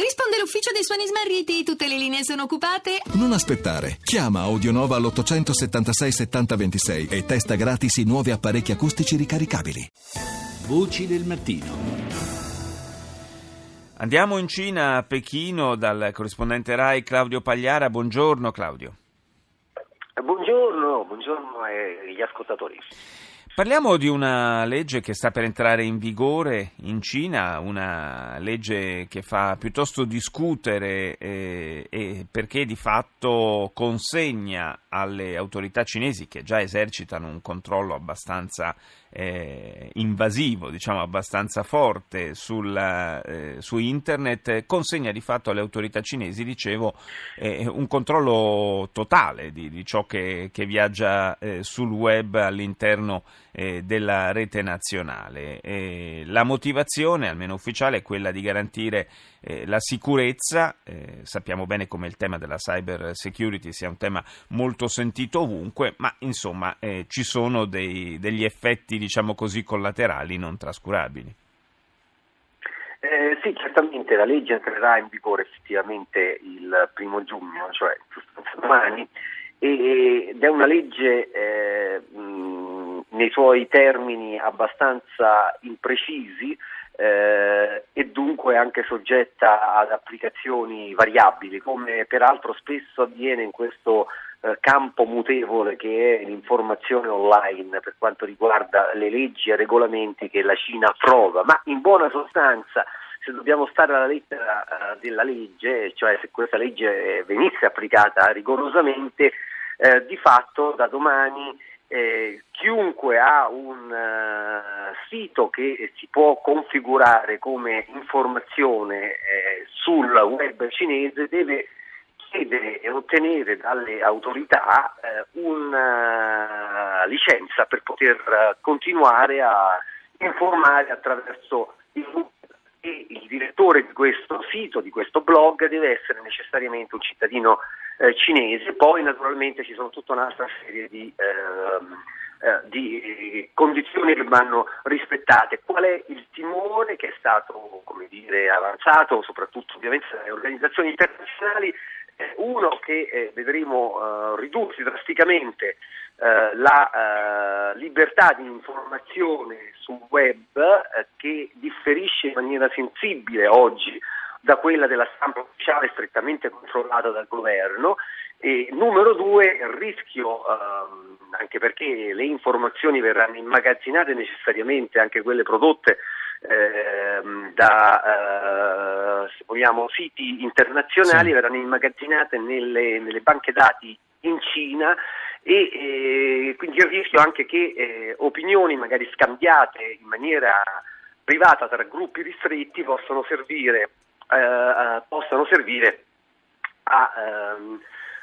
Risponde l'ufficio dei suoni smarriti, tutte le linee sono occupate. Non aspettare. Chiama Audionova all'876 7026 e testa gratis i nuovi apparecchi acustici ricaricabili. Voci del mattino. Andiamo in Cina, a Pechino, dal corrispondente RAI Claudio Pagliara. Buongiorno Claudio. Buongiorno, buongiorno agli ascoltatori. Parliamo di una legge che sta per entrare in vigore in Cina, una legge che fa piuttosto discutere eh, eh, perché di fatto consegna alle autorità cinesi che già esercitano un controllo abbastanza eh, invasivo, diciamo abbastanza forte sulla, eh, su internet, consegna di fatto alle autorità cinesi, dicevo, eh, un controllo totale di, di ciò che, che viaggia eh, sul web all'interno eh, della rete nazionale. la motivazione, almeno ufficiale, è quella di garantire eh, la sicurezza. sappiamo bene come il tema della cyber security sia un tema molto sentito ovunque, ma insomma ci sono dei, degli effetti diciamo così, collaterali non trascurabili. Eh, sì, certamente la legge entrerà in vigore effettivamente il primo giugno, cioè domani, ed è una legge eh, mh, nei suoi termini abbastanza imprecisi eh, e dunque anche soggetta ad applicazioni variabili, come peraltro spesso avviene in questo eh, campo mutevole che è l'informazione online per quanto riguarda le leggi e regolamenti che la Cina approva, ma in buona sostanza se dobbiamo stare alla lettera uh, della legge, cioè se questa legge venisse applicata rigorosamente, eh, di fatto da domani eh, chiunque ha un uh, sito che si può configurare come informazione eh, sul web cinese deve chiedere e ottenere dalle autorità eh, una licenza per poter eh, continuare a informare attraverso il e il direttore di questo sito, di questo blog, deve essere necessariamente un cittadino eh, cinese, poi naturalmente ci sono tutta un'altra serie di, ehm, eh, di condizioni che vanno rispettate. Qual è il timore che è stato dire, avanzato, soprattutto ovviamente dalle organizzazioni internazionali, uno che eh, vedremo eh, ridursi drasticamente eh, la eh, libertà di informazione sul web eh, che differisce in maniera sensibile oggi da quella della stampa ufficiale strettamente controllata dal governo. E numero due il rischio ehm, anche perché le informazioni verranno immagazzinate necessariamente anche quelle prodotte ehm, da eh, vogliamo, siti internazionali sì. verranno immagazzinate nelle, nelle, banche dati in Cina e eh, quindi il rischio anche che eh, opinioni magari scambiate in maniera privata tra gruppi ristretti possano servire, eh, possano servire a, ehm,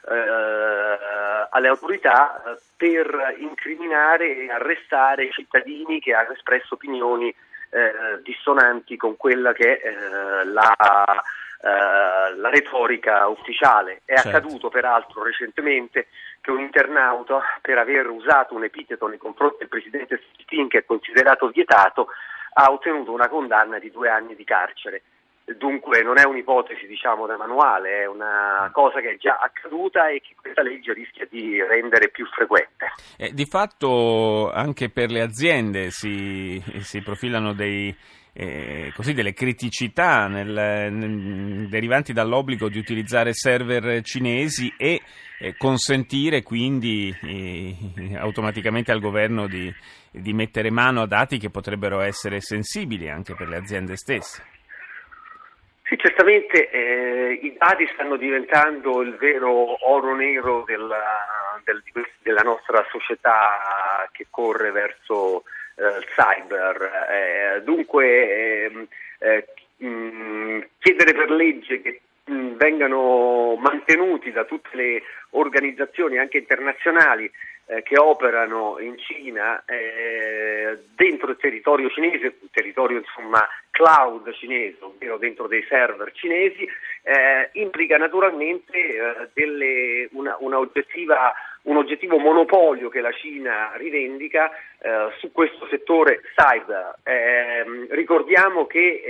eh, alle autorità per incriminare e arrestare cittadini che hanno espresso opinioni eh, dissonanti con quella che è eh, la, eh, la, retorica ufficiale. È certo. accaduto peraltro recentemente che un internauta, per aver usato un epiteto nei confronti del presidente Jinping che è considerato vietato, ha ottenuto una condanna di due anni di carcere. Dunque non è un'ipotesi diciamo da manuale, è una cosa che è già accaduta e che questa legge rischia di rendere più frequente. Eh, di fatto anche per le aziende si, si profilano dei, eh, così, delle criticità nel, nel, derivanti dall'obbligo di utilizzare server cinesi e eh, consentire quindi eh, automaticamente al governo di, di mettere mano a dati che potrebbero essere sensibili anche per le aziende stesse. Sì, certamente eh, i dati stanno diventando il vero oro nero della, del, della nostra società che corre verso eh, il cyber. Eh, dunque ehm, eh, mh, chiedere per legge che vengano mantenuti da tutte le organizzazioni anche internazionali eh, che operano in Cina eh, dentro il territorio cinese, il territorio insomma cloud cinese, ovvero dentro dei server cinesi, eh, implica naturalmente eh, delle, una, una oggettiva, un oggettivo monopolio che la Cina rivendica eh, su questo settore cyber. Ehm, ricordiamo che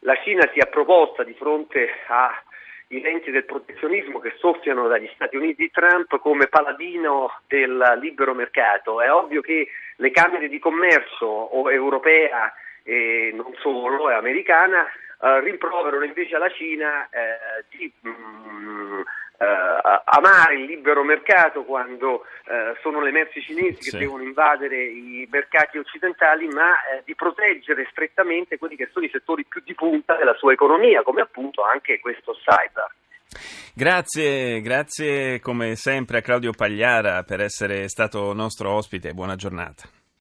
la Cina si è proposta di fronte ai venti del protezionismo che soffiano dagli Stati Uniti di Trump come paladino del libero mercato. È ovvio che le Camere di Commercio europea e non solo, è americana, eh, rimproverano invece alla Cina eh, di mh, mm, eh, amare il libero mercato quando eh, sono le merci cinesi che sì. devono invadere i mercati occidentali, ma eh, di proteggere strettamente quelli che sono i settori più di punta della sua economia, come appunto anche questo cyber. Grazie, grazie come sempre a Claudio Pagliara per essere stato nostro ospite. Buona giornata.